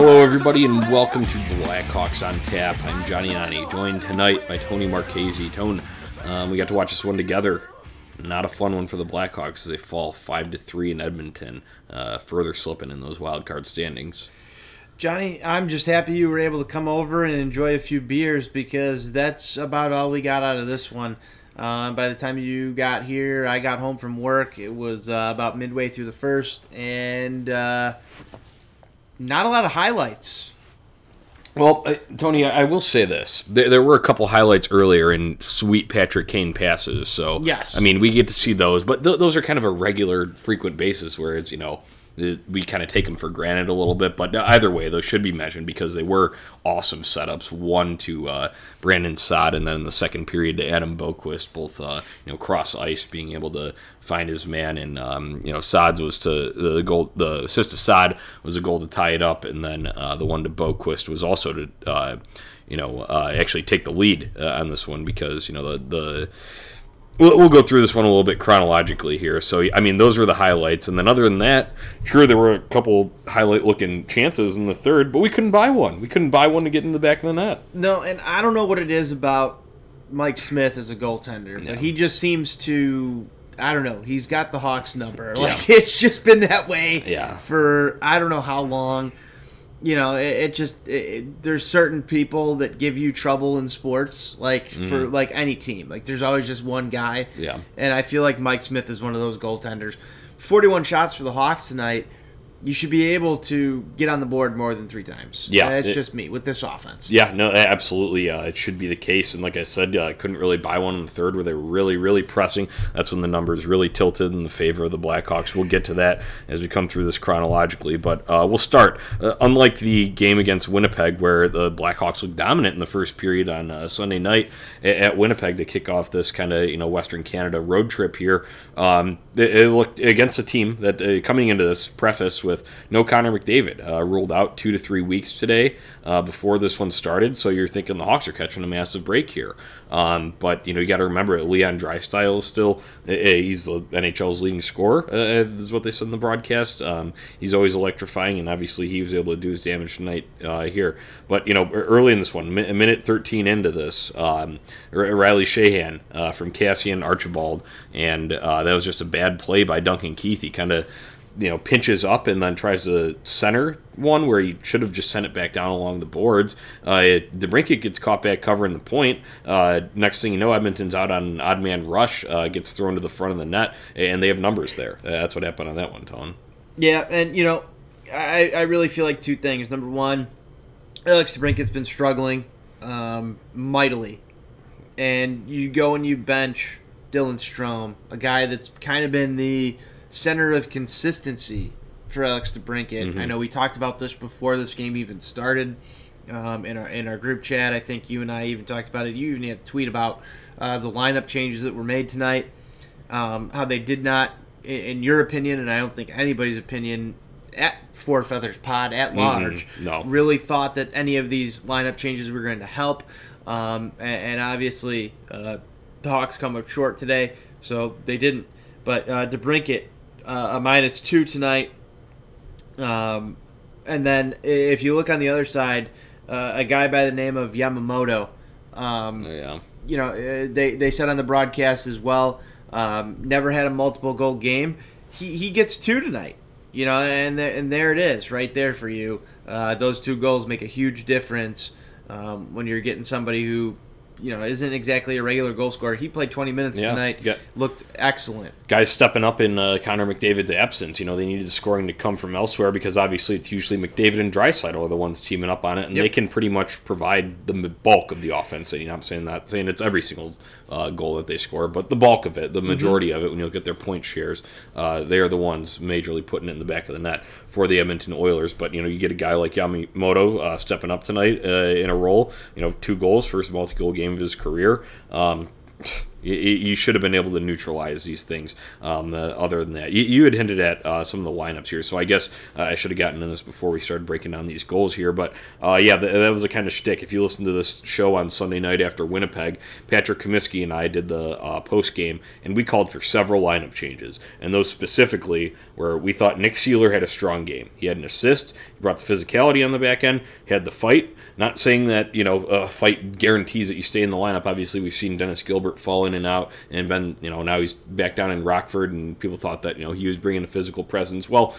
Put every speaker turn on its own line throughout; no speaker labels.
Hello, everybody, and welcome to Blackhawks on Tap. I'm Johnny Ani, joined tonight by Tony Marchese. Tone, um, we got to watch this one together. Not a fun one for the Blackhawks as they fall five to three in Edmonton, uh, further slipping in those wild card standings.
Johnny, I'm just happy you were able to come over and enjoy a few beers because that's about all we got out of this one. Uh, by the time you got here, I got home from work. It was uh, about midway through the first, and uh, not a lot of highlights.
Well, uh, Tony, I will say this: there, there, were a couple highlights earlier in sweet Patrick Kane passes. So,
yes,
I mean we get to see those, but th- those are kind of a regular, frequent basis. Whereas, you know, we kind of take them for granted a little bit. But either way, those should be mentioned because they were awesome setups. One to uh, Brandon Saad, and then in the second period to Adam Boqvist, both uh, you know cross ice, being able to find his man. And um, you know, Saad's was to the goal. The assist to Saad was a goal to tie it up, and then uh, the one to Boqvist was also to uh, you know uh, actually take the lead uh, on this one because you know the the We'll, we'll go through this one a little bit chronologically here. So, I mean, those were the highlights. And then, other than that, sure, there were a couple highlight looking chances in the third, but we couldn't buy one. We couldn't buy one to get in the back of the net.
No, and I don't know what it is about Mike Smith as a goaltender, but he just seems to. I don't know. He's got the Hawks number. Like, yeah. it's just been that way
yeah.
for I don't know how long you know, it, it just it, there's certain people that give you trouble in sports, like mm-hmm. for like any team. Like there's always just one guy.
Yeah.
And I feel like Mike Smith is one of those goaltenders. 41 shots for the Hawks tonight you should be able to get on the board more than three times.
Yeah,
that's it, just me with this offense.
Yeah, no, absolutely, uh, it should be the case. And like I said, uh, I couldn't really buy one in the third where they were really, really pressing. That's when the numbers really tilted in the favor of the Blackhawks. We'll get to that as we come through this chronologically, but uh, we'll start. Uh, unlike the game against Winnipeg, where the Blackhawks looked dominant in the first period on uh, Sunday night at, at, Winnipeg to kick off this kind of you know Western Canada road trip here, um, it, it, looked against a team that uh, coming into this preface with no Connor McDavid. Uh, ruled out two to three weeks today uh, before this one started. So you're thinking the Hawks are catching a massive break here. Um, but you know you got to remember Leon Draisaitl is still uh, uh, he's the NHL's leading scorer. Uh, is what they said in the broadcast. Um, he's always electrifying, and obviously he was able to do his damage tonight uh, here. But you know early in this one, a minute 13 into this, um, Riley Sheahan uh, from Kassian Archibald, and uh, that was just a bad play by Duncan Keith. He kind of you know pinches up and then tries to center one where he should have just sent it back down along the boards. Uh, DeBrincat gets caught back covering the point. Uh, next thing you know, Edmonton's out on an odd man rush, uh, gets thrown to the front of the net, and they have numbers there. Uh, that's what happened on that one, Tone.
Yeah, and you know, I, I really feel like two things. Number one, Alex DeBrincat's been struggling um, mightily, and you go and you bench Dylan Strome, a guy that's kind of been the center of consistency for Alex DeBrincat. Mm-hmm. I know we talked about this before this game even started um, in our in our group chat. I think you and I even talked about it. You even had a tweet about uh, the lineup changes that were made tonight. Um, how they did not, in your opinion, and I don't think anybody's opinion, at Four Feathers Pod at mm-hmm. large,
mm-hmm. no.
really thought that any of these lineup changes were going to help. Um, and, and, obviously, uh, the Hawks come up short today, so they didn't. But uh, DeBrincat uh, a minus two tonight. Um, and then if you look on the other side, uh, a guy by the name of Yamamoto. Um,
oh, yeah.
You know, uh, they, they said on the broadcast as well, um, never had a multiple goal game. He, he gets two tonight. You know, and there, and there it is, right there for you. Uh, those two goals make a huge difference um, when you're getting somebody who you know isn't exactly a regular goal scorer. He played 20 minutes yeah, tonight. Got, looked excellent.
Guys stepping up in uh, Connor McDavid's absence. You know they needed the scoring to come from elsewhere because obviously it's usually McDavid and Draisaitl are the ones teaming up on it, and yep. they can pretty much provide the bulk of the offense. And you know, I'm saying that saying it's every single uh, goal that they score, but the bulk of it, the mm-hmm. majority mm-hmm. of it, when you look at their point shares, uh, they are the ones majorly putting it in the back of the net for the Edmonton Oilers. But you know, you get a guy like Yamamoto uh, stepping up tonight uh, in a role. You know, two goals, first multi-goal game of his career. Um, You, should have been able to neutralize these things. Um, uh, other than that, you, you had hinted at uh, some of the lineups here, so I guess uh, I should have gotten into this before we started breaking down these goals here. But uh, yeah, th- that was a kind of shtick. If you listen to this show on Sunday night after Winnipeg, Patrick Comiskey and I did the uh, post game, and we called for several lineup changes, and those specifically where we thought Nick Seeler had a strong game. He had an assist, he brought the physicality on the back end, he had the fight. Not saying that you know a fight guarantees that you stay in the lineup. Obviously, we've seen Dennis Gilbert fall in and out, and been you know now he's back down in Rockford, and people thought that you know he was bringing a physical presence. Well,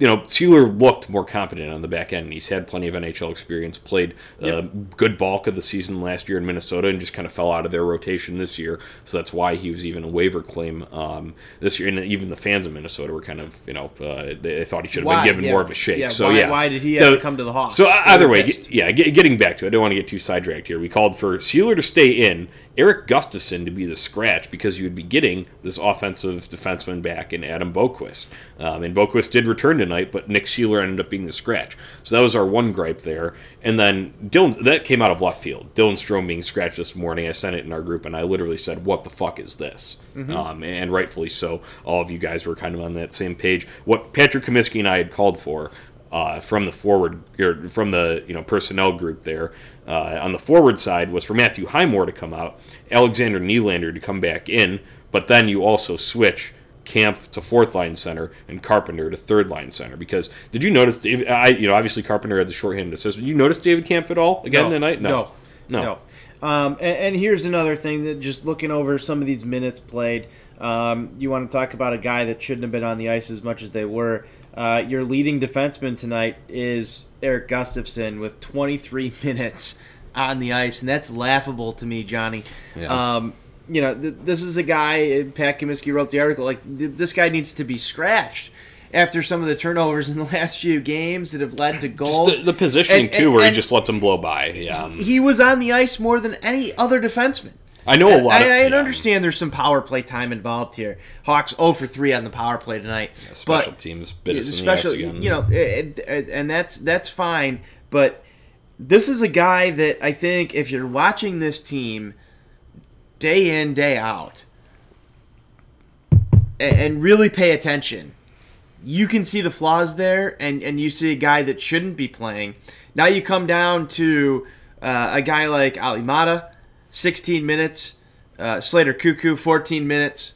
you know, Seeler looked more competent on the back end. He's had plenty of NHL experience, played a uh, good bulk of the season last year in Minnesota, and just kind of fell out of their rotation this year. So that's why he was even a waiver claim um, this year. And even the fans of Minnesota were kind of, you know, uh, they thought he should have
Why?
been given
Yeah.
more of a shake.
Yeah,
so
why-
yeah,
why did he have
The-
to come to the Hawks?
So either way, get- yeah, get, getting back to it, I don't want to get too sidetracked here. We called for Seeler to stay in, Eric Gustafsson to be the scratch because you would be getting this offensive defenseman back in Adam Boqvist. Um, and Boqvist did return tonight, but Nick Seeler ended up being the scratch. So that was our one gripe there. And then Dylan, that came out of left field. Dylan Strome being scratched this morning. I sent it in our group, and I literally said, "What the fuck is this?" Um, and rightfully so. All of you guys were kind of on that same page. What Patrick Comiskey and I had called for uh, from the forward or from the you know personnel group there uh, on the forward side was for Matthew Highmore to come out, Alexander Nylander to come back in, but then you also switch Kampf to fourth line center and Carpenter to third line center because did you notice I you know obviously Carpenter had the shorthanded assist. Did you notice David Kampf at all again tonight?
No,
no.
no. Um, and, and here's another thing that just looking over some of these minutes played, um, you want to talk about a guy that shouldn't have been on the ice as much as they were. Uh, your leading defenseman tonight is Eric Gustafsson with 23 minutes on the ice, and that's laughable to me, Johnny.
Yeah.
Um, you know, th- this is a guy. Pat Comiskey wrote the article. Like th- this guy needs to be scratched after some of the turnovers in the last few games that have led to goals.
Just the, the positioning
And-
too,
and-
where
and-
he just lets them blow by. Yeah,
he was on the ice more than any other defenseman.
I know a lot.
I,
of,
I
yeah.
understand there's some power play time involved here. Hawks 0 for 3 on the power play tonight.
Special
but,
teams bit
yeah,
us in the ass
special, you know, it, it- and that's that's fine. But this is a guy that I think if you're watching this team day in day out and really pay attention, you can see the flaws there, and and you see a guy that shouldn't be playing. Now you come down to uh, a guy like Olli Maatta, 16 minutes. Uh, Slater Koekkoek, 14 minutes.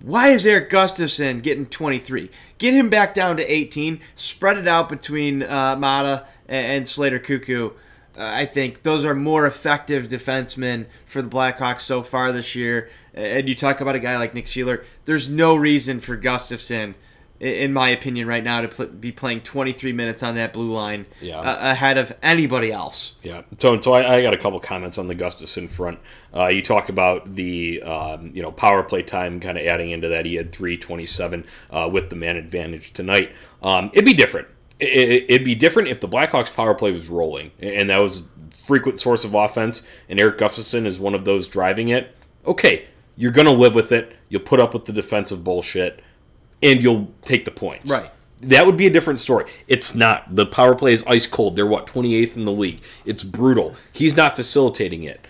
Why is Eric Gustafsson getting 23? Get him back down to 18. Spread it out between uh, Maatta and, Slater Koekkoek. Uh, I think those are more effective defensemen for the Blackhawks so far this year. And you talk about a guy like Nick Seeler. There's no reason for Gustafsson, in my opinion, right now to pl- be playing 23 minutes on that blue line
Yeah.
uh, ahead of anybody else.
Yeah, so, so I, I got a couple comments on the Gustafsson front. Uh, you talk about the um, you know power play time, kind of adding into that. He had three twenty seven uh, with the man advantage tonight. Um, it'd be different. It, it'd be different if the Blackhawks power play was rolling, and that was a frequent source of offense, and Eric Gustafsson is one of those driving it. Okay, you're gonna live with it. You'll put up with the defensive bullshit, and you'll take the points.
Right.
That would be a different story. It's not. The power play is ice cold. They're what 28th in the league. It's brutal. He's not facilitating it.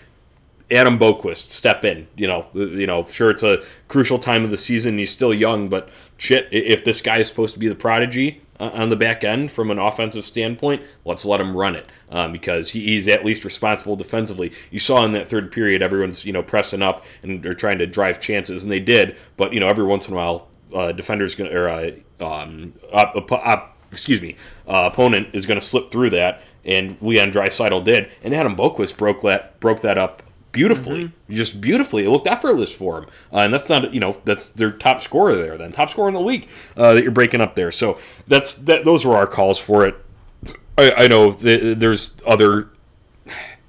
Adam Boqvist step in. You know, you know. Sure, it's a crucial time of the season. He's still young, but shit, if this guy is supposed to be the prodigy uh, on the back end from an offensive standpoint, let's let him run it um, because he, he's at least responsible defensively. You saw in that third period, everyone's you know pressing up and they're trying to drive chances, and they did. But you know, every once in a while, uh, defenders gonna or uh, um, up, up, up, excuse me, uh, opponent is going to slip through that, and Leon Draisaitl did, and Adam Boqvist broke that broke that up beautifully, just beautifully. It looked effortless for him, uh, and that's not you know that's their top scorer there, then top scorer in the league uh, that you're breaking up there. So that's that. Those were our calls for it. I, I know th- there's other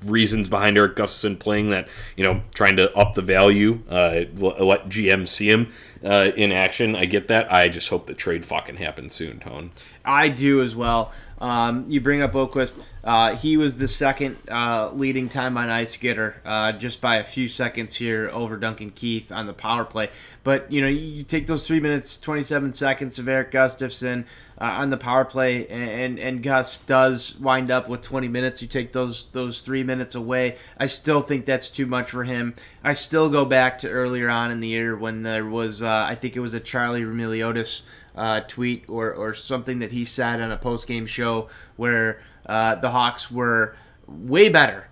reasons behind Eric Gustafsson playing that, you know, trying to up the value, uh, let GM see him uh, in action. I get that. I just hope the trade fucking happens soon, Tone.
I do as well. Um, you bring up Boqvist. Uh, he was the second uh, leading time on ice getter, uh, just by a few seconds here over Duncan Keith on the power play. But you know, you take those three minutes, twenty-seven seconds of Eric Gustafsson uh, on the power play, and, and Gus does wind up with twenty minutes. You take those those three minutes away. I still think that's too much for him. I still go back to earlier on in the year when there was, uh, I think it was a Charlie Roumeliotis uh, tweet or, or something that he said on a post game show where uh, the Hawks were way better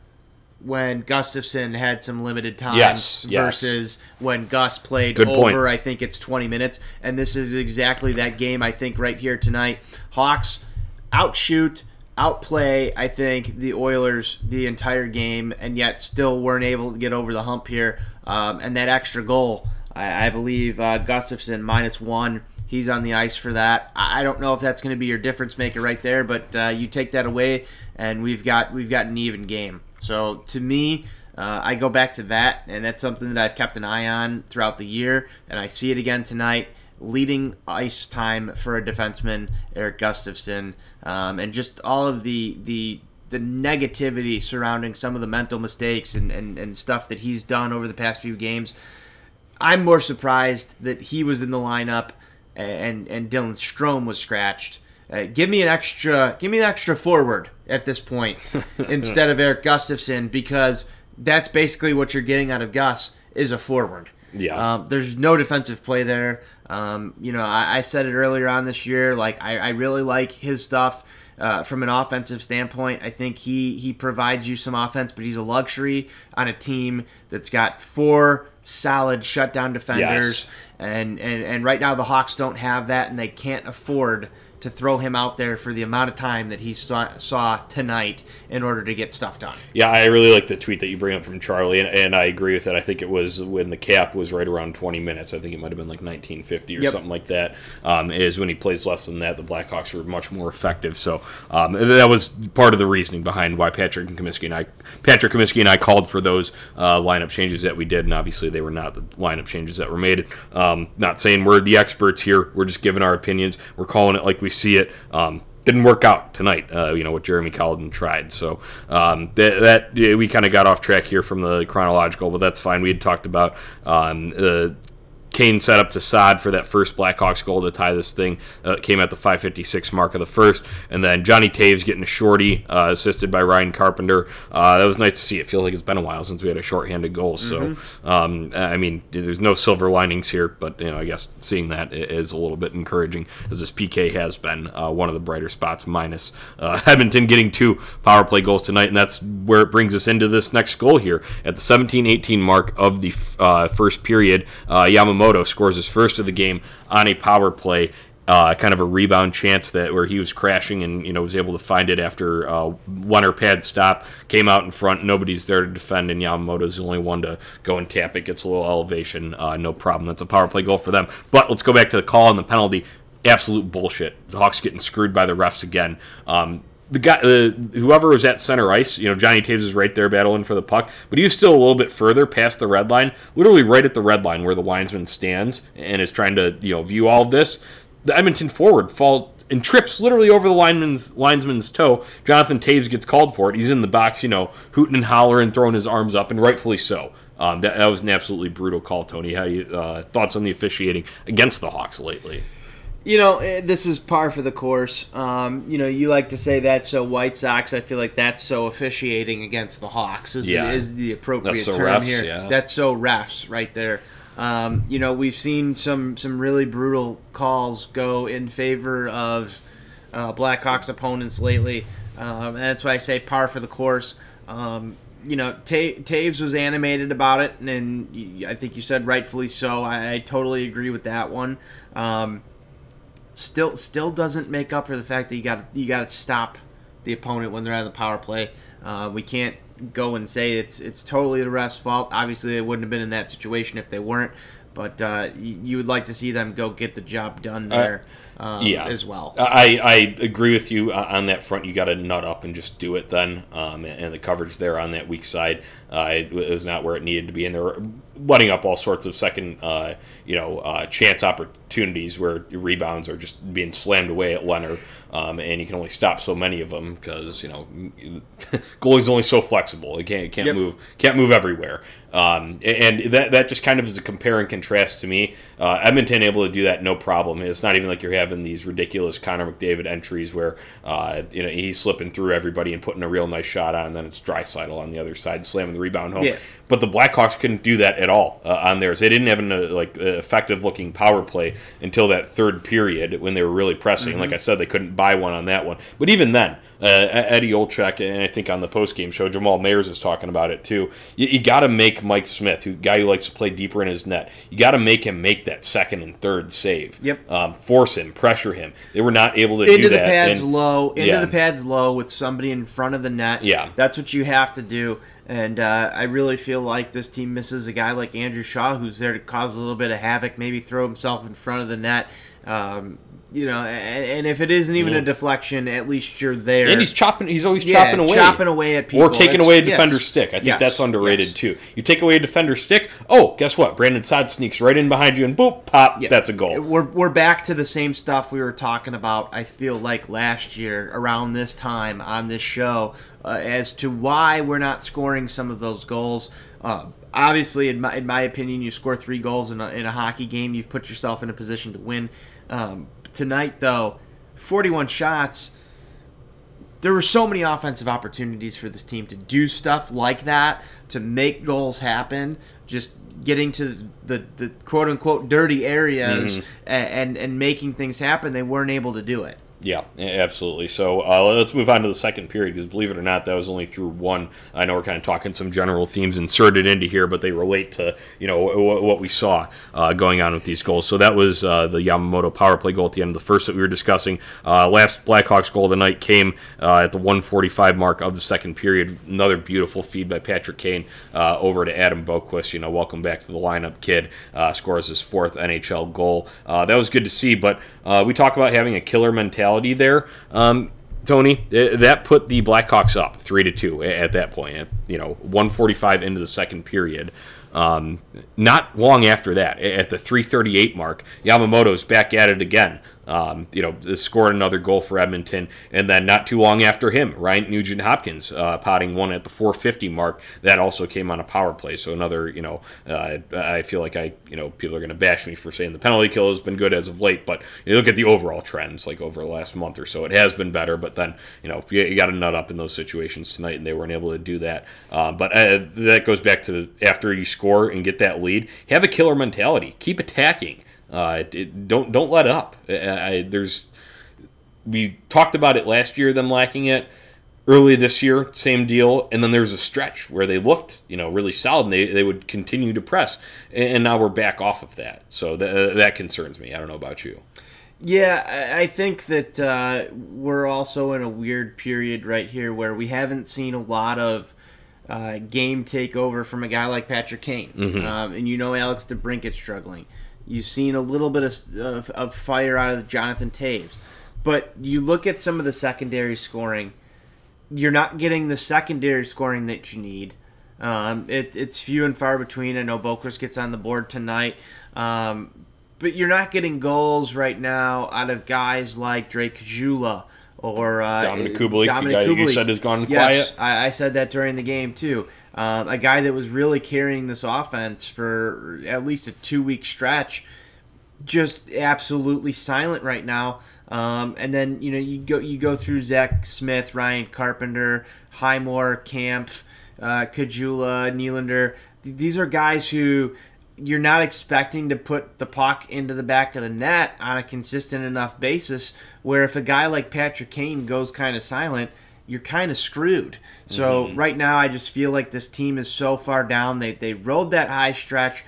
when Gustafsson had some limited time
Yes, yes.
versus when Gus played
Good point.
over, I think it's 20 minutes. And this is exactly that game, I think, right here tonight. Hawks outshoot, outplay, I think, the Oilers the entire game, and yet still weren't able to get over the hump here. Um, and that extra goal, I, I believe uh, Gustafsson minus one. He's on the ice for that. I don't know if that's going to be your difference maker right there, but uh, you take that away, and we've got we've got an even game. So to me, uh, I go back to that, and that's something that I've kept an eye on throughout the year, and I see it again tonight. Leading ice time for a defenseman, Eric Gustafsson, um, and just all of the the the negativity surrounding some of the mental mistakes and, and, and stuff that he's done over the past few games. I'm more surprised that he was in the lineup and and Dylan Strome was scratched. Uh, give me an extra, give me an extra forward at this point instead of Eric Gustafsson because that's basically what you're getting out of Gus is a forward.
Yeah.
Um, there's no defensive play there. Um, you know, I, I said it earlier on this year. Like I, I really like his stuff. Uh, from an offensive standpoint, I think he he provides you some offense, but he's a luxury on a team that's got four solid shutdown defenders,
Yes.
and, and and right now the Hawks don't have that, and they can't afford to throw him out there for the amount of time that he saw, saw tonight in order to get stuff done.
Yeah, I really like the tweet that you bring up from Charlie, and, and I agree with it. I think it was when the cap was right around 20 minutes. I think it might have been like 1950 or
Yep.
something like that. Um, is when he plays less than that, the Blackhawks were much more effective. So um, that was part of the reasoning behind why Patrick and Comiskey and I, Patrick Comiskey and I, called for those uh, lineup changes that we did, and obviously they were not the lineup changes that were made. Um, not saying we're the experts here. We're just giving our opinions. We're calling it like we see it. Um, didn't work out tonight. Uh, you know what Jeremy Colliton tried. So um, that, that yeah, we kind of got off track here from the chronological, but that's fine. We had talked about um, Kane set up to Saad for that first Blackhawks goal to tie this thing. Uh, came at the 556 mark of the first, and then Johnny Toews getting a shorty, uh, assisted by Ryan Carpenter. Uh, that was nice to see. It feels like it's been a while since we had a shorthanded goal. So, um, I mean, there's no silver linings here, but you know, I guess seeing that is a little bit encouraging, as this PK has been uh, one of the brighter spots. Minus uh, Edmonton getting two power play goals tonight, and that's where it brings us into this next goal here at the 17-18 mark of the f- uh, first period. Uh, Yamamoto scores his first of the game on a power play. Uh, kind of a rebound chance that where he was crashing and you know was able to find it after uh, one or pad stop came out in front. Nobody's there to defend, and Yamamoto's the only one to go and tap it. Gets a little elevation, uh, no problem. That's a power play goal for them. But let's go back to the call and the penalty. Absolute bullshit. The Hawks getting screwed by the refs again. Um, the guy, uh, whoever was at center ice, you know, Johnny Toews is right there battling for the puck, but he was still a little bit further past the red line, literally right at the red line where the linesman stands and is trying to, you know, view all of this. The Edmonton forward fall and trips literally over the lineman's linesman's toe. Jonathan Toews gets called for it. He's in the box, you know, hooting and hollering, throwing his arms up, and rightfully so. Um, that, that was an absolutely brutal call, Tony. How you uh, thoughts on the officiating against the Hawks lately?
You know, eh, this is par for the course. Um, you know, you like to say that, so White Sox. I feel like that's so officiating against the Hawks is,
Yeah.
is the appropriate
so
term
refs,
here.
yeah.
That's so refs right there. Um, you know, we've seen some some really brutal calls go in favor of uh, Blackhawks opponents lately, um, and that's why I say par for the course. Um, you know, Ta- Toews was animated about it, and, and I think you said rightfully so. I, I totally agree with that one. Still still doesn't make up for the fact that you got you got to stop the opponent when they're on the power play. Uh, we can't go and say it's it's totally the refs' fault. Obviously, they wouldn't have been in that situation if they weren't. But uh, you, you would like to see them go get the job done there um,
yeah.
as well.
I, I agree with you uh, on that front. You got to nut up and just do it then. Um, and the coverage there on that weak side uh, it was not where it needed to be. And there were letting up all sorts of second, uh, you know, uh, chance opportunities where rebounds are just being slammed away at Leonard, um, and you can only stop so many of them because you know goalie's only so flexible. He can't can't
Yep.
move can't move everywhere. Um, and that that just kind of is a compare and contrast to me. Uh, Edmonton able to do that no problem. It's not even like you're having these ridiculous Connor McDavid entries where uh, you know he's slipping through everybody and putting a real nice shot on, and then it's Draisaitl on the other side slamming the rebound home.
Yeah.
But the Blackhawks couldn't do that at all uh, on theirs. They didn't have an uh, like uh, effective looking power play until that third period when they were really pressing. Like I said, they couldn't buy one on that one. But even then, uh, Eddie Olczyk and I think on the post game show, Jamal Mayers is talking about it too. You, you got to make Mike Smith, who guy who likes to play deeper in his net, you got to make him make that second and third save.
Yep.
Um, force him, pressure him. They were not able to
into
do
the
that.
pads
and-
low, into
yeah.
the pads low with somebody in front of the net.
Yeah.
that's what you have to do. And uh, I really feel like this team misses a guy like Andrew Shaw, who's there to cause a little bit of havoc, maybe throw himself in front of the net. Um, you know, and, and if it isn't even
Yeah.
a deflection, at least you're there.
and he's chopping. He's always
yeah,
chopping away,
chopping away at people,
or taking
That's-
away a
yes.
defender's stick. I think
Yes.
that's underrated
Yes.
too. You take away a defender's stick. Oh, guess what? Brandon Saad sneaks right in behind you and boop, pop.
Yeah.
That's a goal.
We're, we're back to the same stuff we were talking about, I feel like last year around this time on this show uh, as to why we're not scoring some of those goals. Uh, obviously, in my, in my opinion, you score three goals in a, in a hockey game, you've put yourself in a position to win. Um, tonight, though, 41 shots. There were so many offensive opportunities for this team to do stuff like that, to make goals happen, just getting to the, the quote unquote dirty areas
Mm-hmm.
and, and making things happen. They weren't able to do it.
Yeah, absolutely. So uh, let's move on to the second period because believe it or not, that was only through one. I know we're kind of talking some general themes inserted into here, but they relate to you know w- what we saw uh, going on with these goals. So that was uh, the Yamamoto power play goal at the end of the first that we were discussing. Uh, last Blackhawks goal of the night came uh, at the 145 mark of the second period. Another beautiful feed by Patrick Kane uh, over to Adam Boqvist. You know, welcome back to the lineup, kid. Scores his fourth NHL goal. That was good to see. But we talk about having a killer mentality there. Um, Tony, eh, that put the Blackhawks up three to two at that point. At, you know, 145 into the second period. Um, not long after that, at the 338 mark, Yamamoto's back at it again. Um, you know, scored another goal for Edmonton, and then not too long after him, Ryan Nugent Hopkins uh, potting one at the 450 mark. That also came on a power play. So another, you know, uh, I feel like I, you know, people are going to bash me for saying the penalty kill has been good as of late, but you look at the overall trends, like over the last month or so, it has been better. But then, you know, you, got to nut up in those situations tonight, and they weren't able to do that. Uh, but that goes back to after you score and get that lead, have a killer mentality, keep attacking. Uh, it, it- don't don't let up. I, I, there's we talked about it last year, them lacking it. Early this year, same deal, and then there was a stretch where they looked, you know, really solid. And they, they would continue to press, and, now we're back off of that. So th- that concerns me. I don't know about you.
Yeah, I think that uh, we're also in a weird period right here where we haven't seen a lot of uh, game takeover from a guy like Patrick Kane. Um, and you know Alex DeBrincat's struggling. You've seen a little bit of, of, of fire out of Jonathan Toews. But you look at some of the secondary scoring, you're not getting the secondary scoring that you need. Um, it, it's few and far between. I know Boqvist gets on the board tonight. Um, but you're not getting goals right now out of guys like Drake Caggiula or uh,
Dominic Kubalik, the
Dominic
guy that you said has gone
yes,
quiet.
I, I said that during the game too. Um, a guy that was really carrying this offense for at least a two week stretch, just absolutely silent right now. Um, and then you know you go you go through Zach Smith, Ryan Carpenter, Highmore, Kampf, uh, Caggiula, Nylander. These are guys who you're not expecting to put the puck into the back of the net on a consistent enough basis. Where if a guy like Patrick Kane goes kind of silent, you're kind of screwed. So mm-hmm. right now, I just feel like this team is so far down. They they rode that high stretch.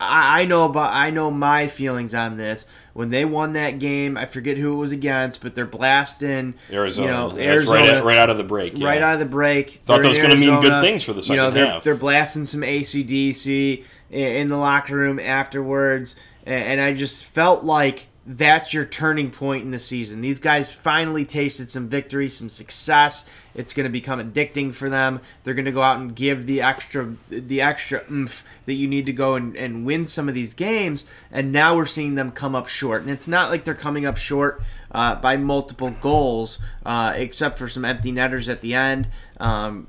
I, I know about I know my feelings on this. When they won that game, I forget who it was against, but they're blasting
Arizona,
You know, Arizona
right, at, right out of the break. yeah.
right out of the break.
Thought that was gonna mean good things for the
You know,
second
they're,
half.
they're blasting some ACDC in the locker room afterwards, and I just felt like that's your turning point in the season. These guys finally tasted some victory, some success. It's going to become addicting for them. They're going to go out and give the extra the extra oomph that you need to go and, and win some of these games. And now we're seeing them come up short. And it's not like they're coming up short uh, by multiple goals, uh, except for some empty netters at the end. Um,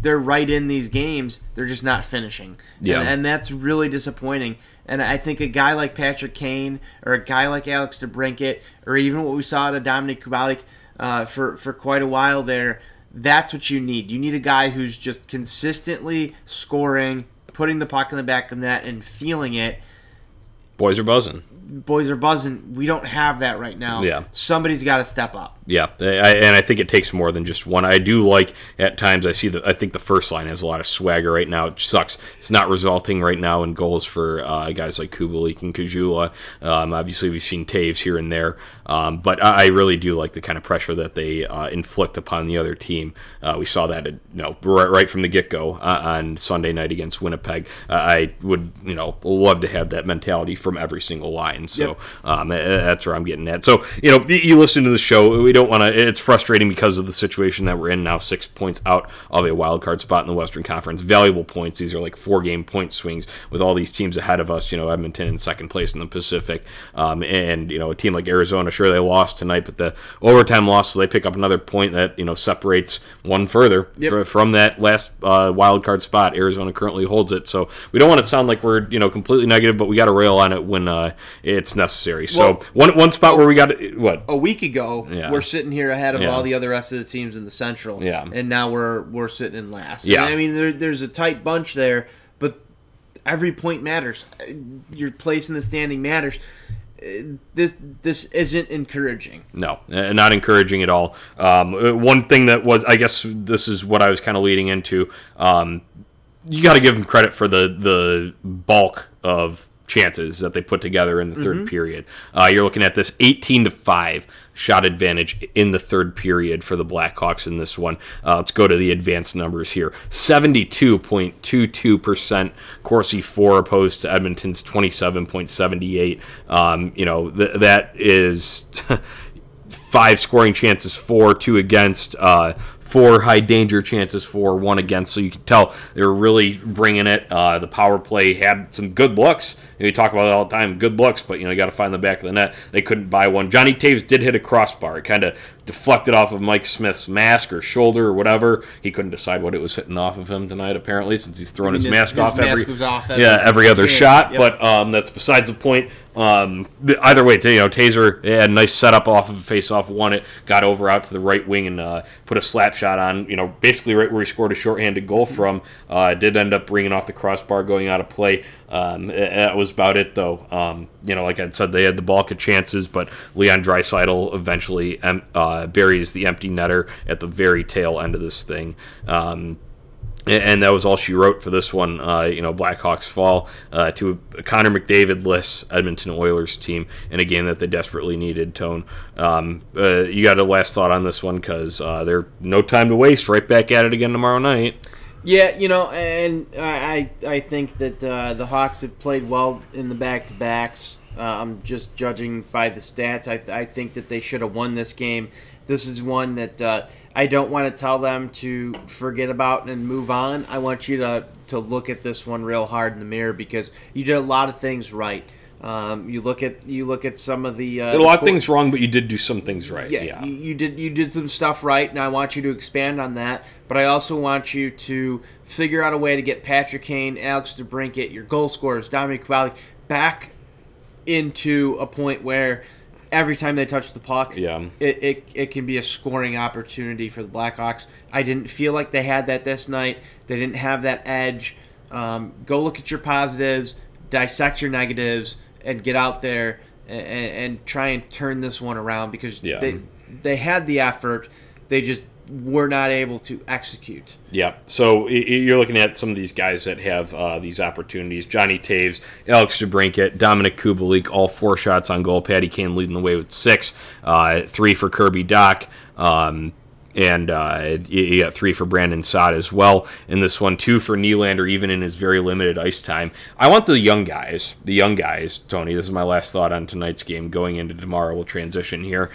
they're right in these games. They're just not finishing.
Yeah.
And, and that's really disappointing. And I think a guy like Patrick Kane or a guy like Alex DeBrincat or even what we saw out of Dominic Kubalik uh, for, for quite a while there, that's what you need. You need a guy who's just consistently scoring, putting the puck in the back of the net, and feeling it.
Boys are buzzing.
Boys are buzzing. We don't have that right now.
Yeah.
Somebody's got to step up.
Yeah, I, and I think it takes more than just one. I do like at times I see that I think the first line has a lot of swagger right now. It sucks. It's not resulting right now in goals for uh, guys like Kubalik and Caggiula. Um, obviously, we've seen Toews here and there, um, but I, really do like the kind of pressure that they uh, inflict upon the other team. Uh, we saw that you know right, right from the get go uh, on Sunday night against Winnipeg. Uh, I would you know love to have that mentality from every single line. So
Yep.
um, uh, that's where I'm getting at. So you know you listen to the show. We don't want to. It's frustrating because of the situation that we're in now. Six points out of a wild card spot in the Western Conference. Valuable points. These are like four game point swings with all these teams ahead of us. You know, Edmonton in second place in the Pacific, um, and you know a team like Arizona. Sure, they lost tonight, but the overtime loss, so they pick up another point that you know separates one further
Yep.
fr- from that last uh, wild card spot. Arizona currently holds it, so we don't want to sound like we're you know completely negative, but we got to rail on it when uh, it's necessary. So
Well-
one one spot where we got what
a week ago,
Yeah.
we're sitting here ahead of
Yeah.
all the other rest of the teams in the Central.
Yeah.
And now we're we're sitting in last.
Yeah.
And I mean, there, there's a tight bunch there, but every point matters. Your place in the standing matters. This this isn't encouraging.
No, uh, not encouraging at all. Um, uh, one thing that was, I guess, this is what I was kind of leading into. Um, you got to give them credit for the the bulk of chances that they put together in the 3rd period. Uh, you're looking at this 18 to five shot advantage in the third period for the Blackhawks in this one. Uh, let's go to the advanced numbers here: 72.22 percent Corsi for opposed to Edmonton's 27.78. Um, you know th- that is. five scoring chances for, two against, uh, four high danger chances for, one against. So you can tell they're really bringing it. Uh, the power play had some good looks. You, know, you talk about it all the time, good looks, but you know you got to find the back of the net. They couldn't buy one. Johnny Toews did hit a crossbar. It kind of deflected off of Mike Smith's mask or shoulder or whatever. He couldn't decide what it was hitting off of him tonight. Apparently, since he's throwing his,
his-
mask
his
off
mask
every
off every
yeah every other shot.
Yep.
But um, that's besides the point. Um, either way, you know, Taser had a nice setup off of a face-off, won it, got over out to the right wing and uh, put a slap shot on. You know, basically right where he scored a shorthanded goal from. Uh, did end up bringing off the crossbar, going out of play. Um, eh, that was about it, though. Um, you know, like I said, they had the bulk of chances, but Leon Draisaitl eventually em- uh, buries the empty netter at the very tail end of this thing. Um, and- that was all she wrote for this one. Uh, you know, Blackhawks fall uh, to Connor McDavid-less Edmonton Oilers team in a game that they desperately needed. Tone, um, uh, you got a last thought on this one because uh, there's no time to waste. Right back at it again tomorrow night.
Yeah, you know, and I I think that uh, the Hawks have played well in the back to backs. Uh, I'm just judging by the stats. I, I think that they should have won this game. This is one that uh, I don't want to tell them to forget about and move on. I want you to to look at this one real hard in the mirror because you did a lot of things right. Um, you look at you look at some of the uh,
Did a lot of things wrong, but you did do some things right.
yeah,
Yeah,
You, you did you did some stuff right, and I want you to expand on that. But I also want you to figure out a way to get Patrick Kane, Alex DeBrincat, your goal scorers, Dominic Kubalik, back into a point where every time they touch the puck,
Yeah.
it, it, it can be a scoring opportunity for the Blackhawks. I didn't feel like they had that this night. They didn't have that edge. Um, go look at your positives, dissect your negatives, and get out there and, and try and turn this one around because
Yeah.
they they had the effort, they just were not able to execute.
Yeah. So you're looking at some of these guys that have uh, these opportunities: Johnny Toews, Alex DeBrincat, Dominic Kubalik, all four shots on goal. Patty Kane leading the way with six, uh, three for Kirby Dach. Um, and uh, you, got three for Brandon Saad as well in this one, two for Nylander, even in his very limited ice time. I want the young guys, the young guys, Tony. This is my last thought on tonight's game. Going into tomorrow, we'll transition here.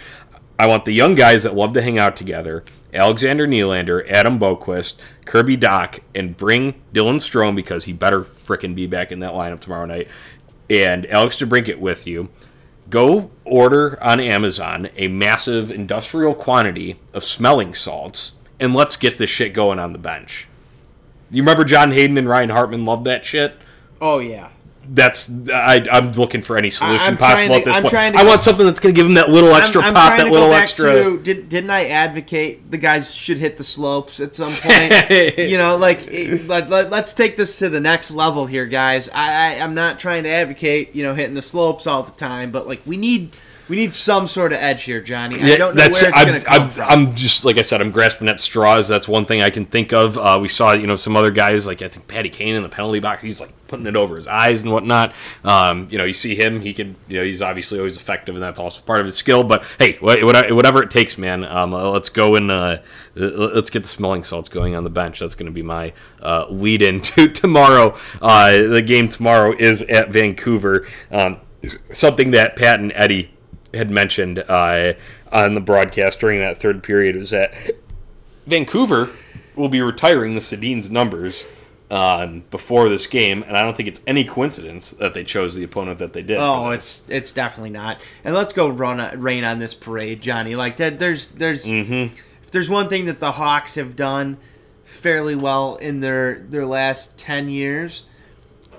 I want the young guys that love to hang out together. Alexander Nylander, Adam Boqvist, Kirby Dach, and bring Dylan Strome because he better fricking be back in that lineup tomorrow night. And Alex DeBrincat with you go order on Amazon a massive industrial quantity of smelling salts and let's get this shit going on the bench. You remember John Hayden and Ryan Hartman loved that shit?
Oh yeah.
That's I, I'm looking for any solution
I'm
possible
trying
at this
I'm
point.
to
I want something that's going to give him that little extra
I'm,
pop, that
to
little extra.
To, did, didn't I advocate the guys should hit the slopes at some point? you know, like let, let, us take this to the next level here, guys. I, I I'm not trying to advocate you know hitting the slopes all the time, but like we need we need some sort of edge here, Johnny. I don't know where it's going to come
I'm,
from.
I'm just like I said, I'm grasping at straws. That's one thing I can think of. Uh, we saw, you know, some other guys like I think Patty Kane in the penalty box. He's like putting it over his eyes and whatnot. Um, you know, you see him. He can, you know, he's obviously always effective, and that's also part of his skill. But hey, wha- wha- whatever it takes, man. Um, uh, let's go and uh, let's get the smelling salts going on the bench. That's going to be my uh, lead in to tomorrow. Uh, the game tomorrow is at Vancouver. Um, something that Pat and Eddie had mentioned uh, on the broadcast during that third period is that Vancouver will be retiring the Sedin's numbers um, before this game, and I don't think it's any coincidence that they chose the opponent that they did.
Oh, it's it's definitely not. And let's go run rain on this parade, Johnny. Like that, there's there's
Mm-hmm.
if there's one thing that the Hawks have done fairly well in their their last ten years,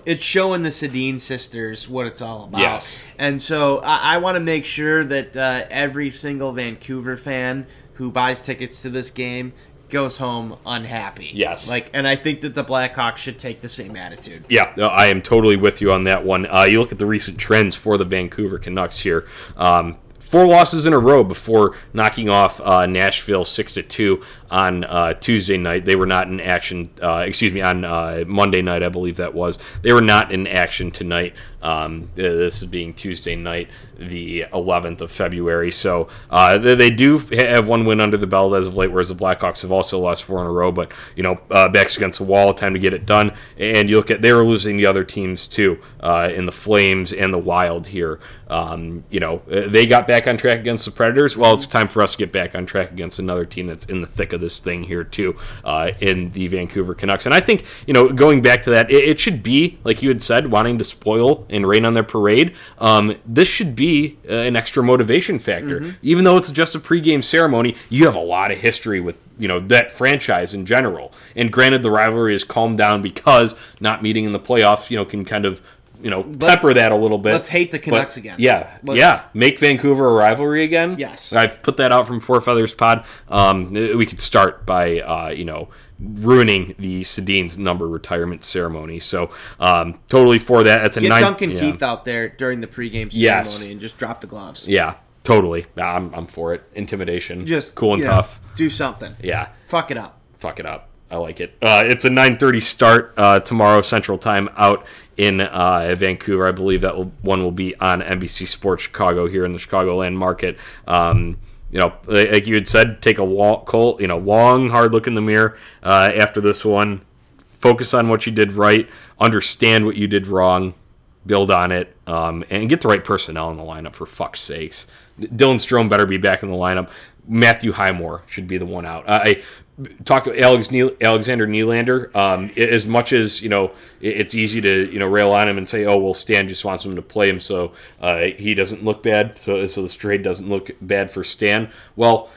it's showing the Sedin sisters what it's all about.
Yes.
And so I, I want to make sure that uh, every single Vancouver fan who buys tickets to this game goes home unhappy.
Yes.
Like, and I think that the Blackhawks should take the same attitude.
Yeah, no, I am totally with you on that one. Uh, you look at the recent trends for the Vancouver Canucks here. Um, four losses in a row before knocking off uh, Nashville six to two on uh, Tuesday night. They were not in action. Uh, excuse me, on uh, Monday night, I believe that was. They were not in action tonight. Um, this is being Tuesday night, the 11th of February. So uh, they, do have one win under the belt as of late, whereas the Blackhawks have also lost four in a row. But you know, uh, backs against the wall, time to get it done. And you look at they were losing the other teams too, uh, in the Flames and the Wild here. Um, you know, uh, they got back on track against the Predators. Well, it's time for us to get back on track against another team that's in the thick of this thing here too, uh, in the Vancouver Canucks. And I think you know, going back to that, it, it should be like you had said, wanting to spoil and rain on their parade. Um, this should be uh, an extra motivation factor, even though it's just a pregame ceremony. You have a lot of history with you know that franchise in general. And granted, the rivalry has calmed down because not meeting in the playoffs, you know, can kind of you know pepper that a little bit.
let's hate the
But,
Canucks again.
Yeah,
Let's-
yeah. Make Vancouver a rivalry again.
Yes.
I've put that out from Four Feathers Pod. Um, we could start by uh, you know ruining the Sedin's number retirement ceremony. So um, totally for that. That's a
Get
nine.
Duncan
yeah.
Keith out there during the pregame ceremony
Yes.
and just drop the gloves.
Yeah, totally. I'm, I'm for it. Intimidation.
Just
cool and
you know,
tough.
do something.
Yeah.
Fuck it up.
fuck it up. I like it. Uh, it's a 9:30 start uh, tomorrow Central Time out in uh, Vancouver. I believe that will, one will be on NBC Sports Chicago here in the Chicagoland market. Um, you know, like you had said, take a walk, Cole, you know, long, hard look in the mirror uh, after this one. Focus on what you did right. Understand what you did wrong. Build on it, um, and get the right personnel in the lineup for fuck's sakes. Dylan Strome better be back in the lineup. Matthew Highmore should be the one out. I talk Alex Neal, Alexander Nylander. Um, as much as you know, it's easy to you know rail on him and say, "Oh, well, Stan just wants him to play him so uh, he doesn't look bad, so so the trade doesn't look bad for Stan." Well.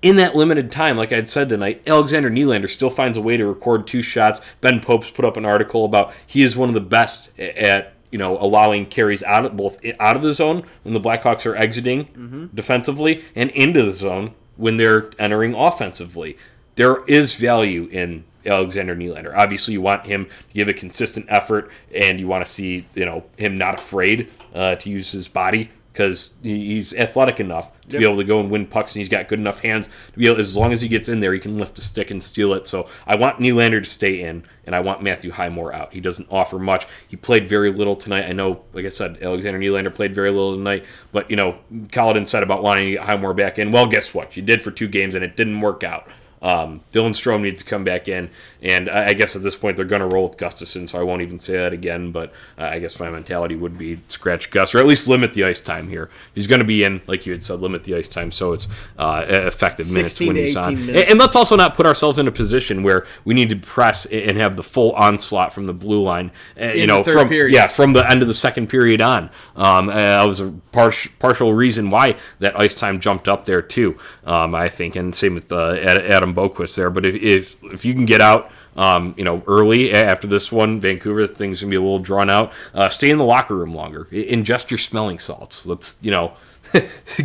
In that limited time, like I had said tonight, Alexander Nylander still finds a way to record two shots. Ben Pope's put up an article about he is one of the best at you know allowing carries out of both out of the zone when the Blackhawks are exiting defensively and into the zone when they're entering offensively. There is value in Alexander Nylander. Obviously, you want him to give a consistent effort, and you want to see you know him not afraid uh, to use his body because he's athletic enough to be able to go and win pucks, and he's got good enough hands to be able. As long as he gets in there, he can lift a stick and steal it. So I want Nylander to stay in, and I want Matthew Highmore out. He doesn't offer much. He played very little tonight. I know, like I said, Alexander Nylander played very little tonight, but you know, Colliton said about wanting to get Highmore back in. Well, guess what? You did for two games, and it didn't work out. Um, Dylan Strome needs to come back in, and I, I guess at this point they're going to roll with Gustafsson, so I won't even say that again. But uh, I guess my mentality would be scratch Gus, or at least limit the ice time here. He's going to be in, like you had said, limit the ice time so it's uh, effective minutes when he's on. And, and let's also not put ourselves in a position where we need to press and have the full onslaught from the blue line. Uh, you know, from
period.
yeah, from the end of the second period on. Um, uh, that was a par- partial reason why that ice time jumped up there too. Um, I think, and same with uh, Adam Boquist there. But if if, if you can get out. Um, you know, early after this one, Vancouver things gonna be a little drawn out. Uh, stay in the locker room longer. I- Ingest your smelling salts. Let's you know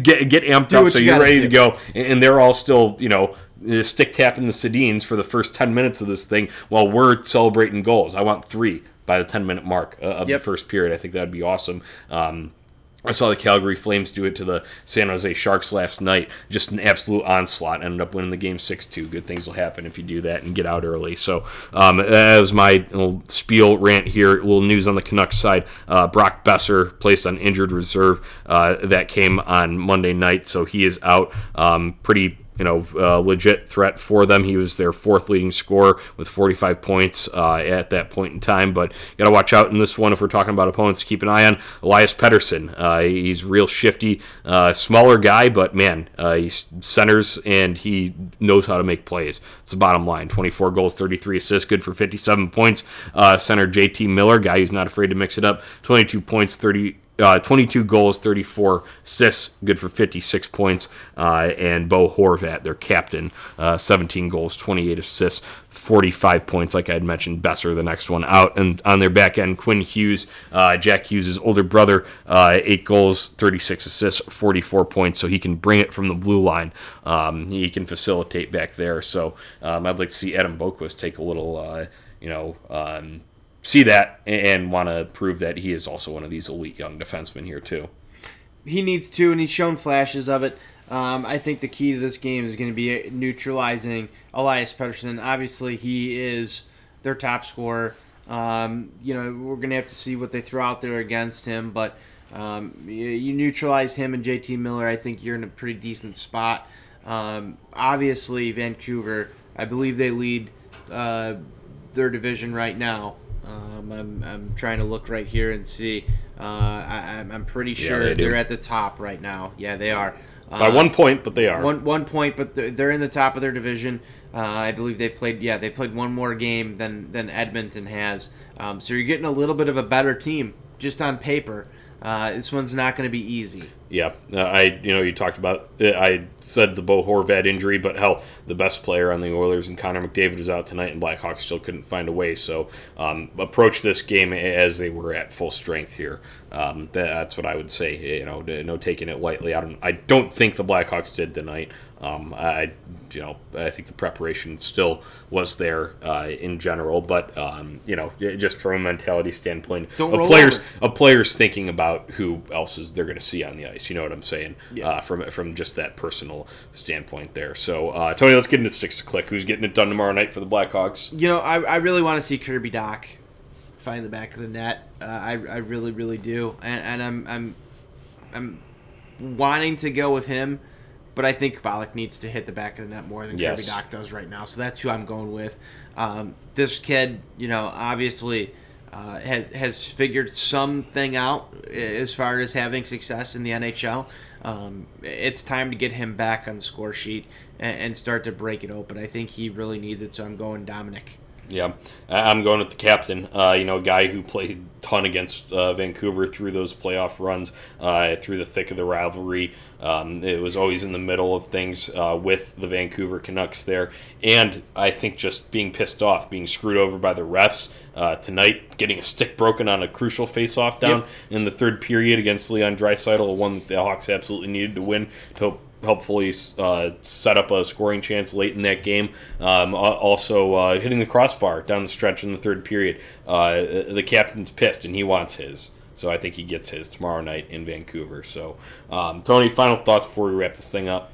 get get amped
Do
up so
you
you're ready
do.
to go. And and they're all still you know uh, stick tapping the Sedins for the first ten minutes of this thing while we're celebrating goals. I want three by the ten minute mark uh, of
Yep.
the first period. I think that'd be awesome. Um, I saw the Calgary Flames do it to the San Jose Sharks last night. Just an absolute onslaught. Ended up winning the game 6 2. Good things will happen if you do that and get out early. So um, that was my little spiel rant here. A little news on the Canucks side. Uh, Brock Boeser placed on injured reserve. Uh, that came on Monday night, so he is out. Um, pretty you know, uh, legit threat for them. He was their fourth leading scorer with 45 points uh, at that point in time. But you got to watch out in this one if we're talking about opponents. Keep an eye on Elias Pettersson. Uh, he's real shifty, uh, smaller guy, but man, uh, he centers and he knows how to make plays. It's the bottom line. 24 goals, 33 assists, good for 57 points. Center JT Miller, guy who's not afraid to mix it up. 22 points, 30 uh, 22 goals, 34 assists, good for 56 points. Uh, and Bo Horvat, their captain, uh, 17 goals, 28 assists, 45 points. Like I had mentioned, Boeser, the next one out. And on their back end, Quinn Hughes, uh, Jack Hughes' older brother, uh, 8 goals, 36 assists, 44 points. So he can bring it from the blue line. Um, he can facilitate back there. So um, I'd like to see Adam Boqvist take a little, uh, you know, um, see that and want to prove that he is also one of these elite young defensemen here too.
he needs to, and he's shown flashes of it. Um, I think the key to this game is going to be neutralizing Elias Pettersson. Obviously, he is their top scorer. Um, you know, we're going to have to see what they throw out there against him, but um, you, neutralize him and JT Miller. I think you're in a pretty decent spot. Um, obviously, Vancouver, I believe they lead uh, their division right now. Um, I'm, I'm trying to look right here and see. Uh, I, I'm- I'm pretty sure
they
they're at the top right now. Yeah, they are.
By
Uh,
one point, but they are.
one one point, but they're, they're in the top of their division. Uh, I believe they've played. Yeah, they played one more game than than Edmonton has. Um, so you're getting a little bit of a better team just on paper. Uh, this one's not going to be easy.
Yeah, uh, I you know you talked about uh, I said the Bo Horvat injury, but hell, the best player on the Oilers and Connor McDavid was out tonight, and Blackhawks still couldn't find a way. So um, approach this game as they were at full strength here. Um, that's what I would say. You know, no taking it lightly. I don't I don't think the Blackhawks did tonight. Um, I you know I think the preparation still was there uh, in general, but um, you know just from a mentality standpoint
Don't
of players
over.
of players thinking about who else is they're going to see on the ice. You know what I'm saying?
Yeah.
Uh, from from just that personal standpoint there. So uh, Tony, let's get into six click. Who's getting it done tomorrow night for the Blackhawks?
You know, I, I really want to see Kirby Dach find the back of the net. Uh, I, I really really do, and, and I'm I'm I'm wanting to go with him, but I think Kubalik needs to hit the back of the net more than
Yes.
Kirby Dach does right now. So that's who I'm going with. Um, this kid, you know, obviously. Uh, has has figured something out as far as having success in the NHL. Um, it's time to get him back on the score sheet and, and start to break it open. I think he really needs it, so I'm going Dominic.
Yeah, I'm going with the captain. Uh, you know, a guy who played a ton against uh, Vancouver through those playoff runs, uh, through the thick of the rivalry. Um, it was always in the middle of things uh, with the Vancouver Canucks there, and I think just being pissed off, being screwed over by the refs uh, tonight, getting a stick broken on a crucial face-off down
Yep.
in the third period against Leon Draisaitl, one that the Hawks absolutely needed to win to helpfully uh, set up a scoring chance late in that game. Um, also, uh, hitting the crossbar down the stretch in the third period. Uh, the captain's pissed and he wants his. So I think he gets his tomorrow night in Vancouver. So, um, Tony, final thoughts before we wrap this thing up?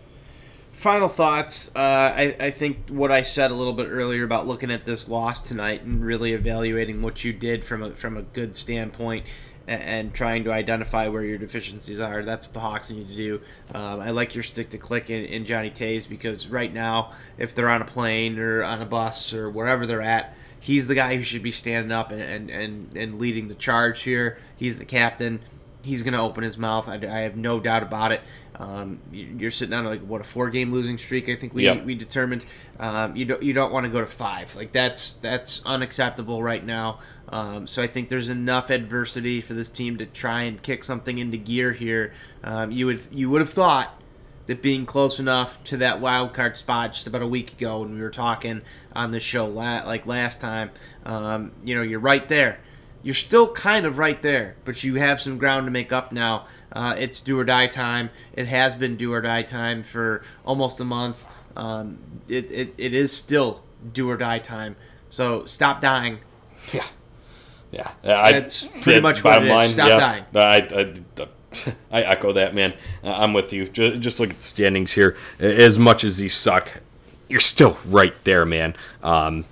Final thoughts. Uh, I, I think what I said a little bit earlier about looking at this loss tonight and really evaluating what you did from a, from a good standpoint and, trying to identify where your deficiencies are. That's what the Hawks need to do. Um, I like your stick to click in, in Johnny Toews because right now, if they're on a plane or on a bus or wherever they're at, he's the guy who should be standing up and, and, and, and leading the charge here. He's the captain. He's going to open his mouth. I, I, have no doubt about it. Um, you're sitting on like what a four game losing streak. I think we, yep. we determined. Um, you don't you don't want to go to five. Like that's that's unacceptable right now. Um, so I think there's enough adversity for this team to try and kick something into gear here. Um, you would you would have thought that being close enough to that wild card spot just about a week ago when we were talking on the show la- like last time, um, you know, you're right there. You're still kind of right there, but you have some ground to make up now. Uh, it's do or die time. It has been do or die time for almost a month. Um, it, it, it is still do or die time. So stop dying.
Yeah. Yeah. That's
pretty much what it is. Line, stop
yeah,
dying.
I, I, I echo that, man. I'm with you. Just, just look at the standings here. As much as these suck, you're still right there, man. Um,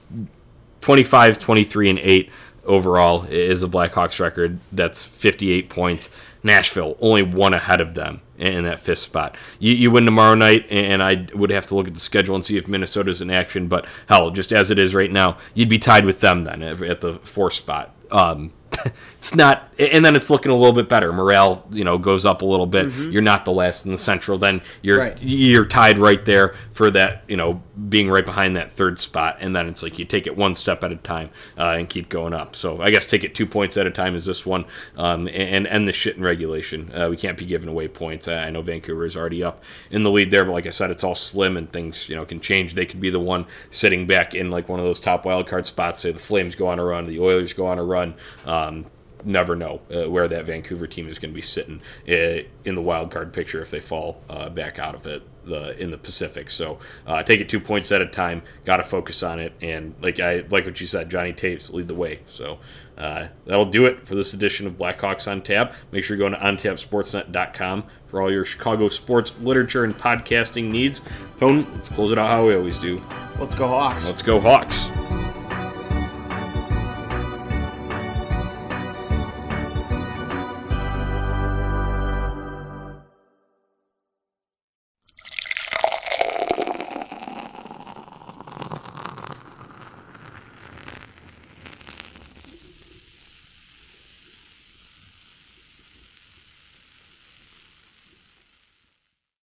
25, 23, and 8 overall is the Blackhawks record. That's 58 points. Nashville only one ahead of them in that fifth spot. You, you win tomorrow night, and I would have to look at the schedule and see if Minnesota's in action. But hell, just as it is right now, you'd be tied with them then at the fourth spot. Um, it's not and then it's looking a little bit better. Morale you know goes up a little bit. Mm-hmm. you're not the last in the central. Then you're right. you're tied right there for that you know being right behind that third spot. And then it's like you take it one step at a time uh, and keep going up. So i guess take it two points at a time is this one. Um, and end the shit in regulation. Uh, we can't be giving away points. I know vancouver is already up in the lead there but like i said it's all slim and things you know can change. They could be the one sitting back in like one of those top wild card spots. Say the flames go on a run the oilers go on a run um, never know uh, where that Vancouver team is going to be sitting uh, in the wild card picture if they fall uh, back out of it the in the Pacific. So uh, take it two points at a time. Got to focus on it, and like I like what you said, Johnny Toews lead the way. So uh, that'll do it for this edition of Blackhawks on Tap. Make sure you go to ontapsportsnet.com for all your Chicago sports literature and podcasting needs. Tone, let's close it out how we always do.
Let's go Hawks.
Let's go Hawks.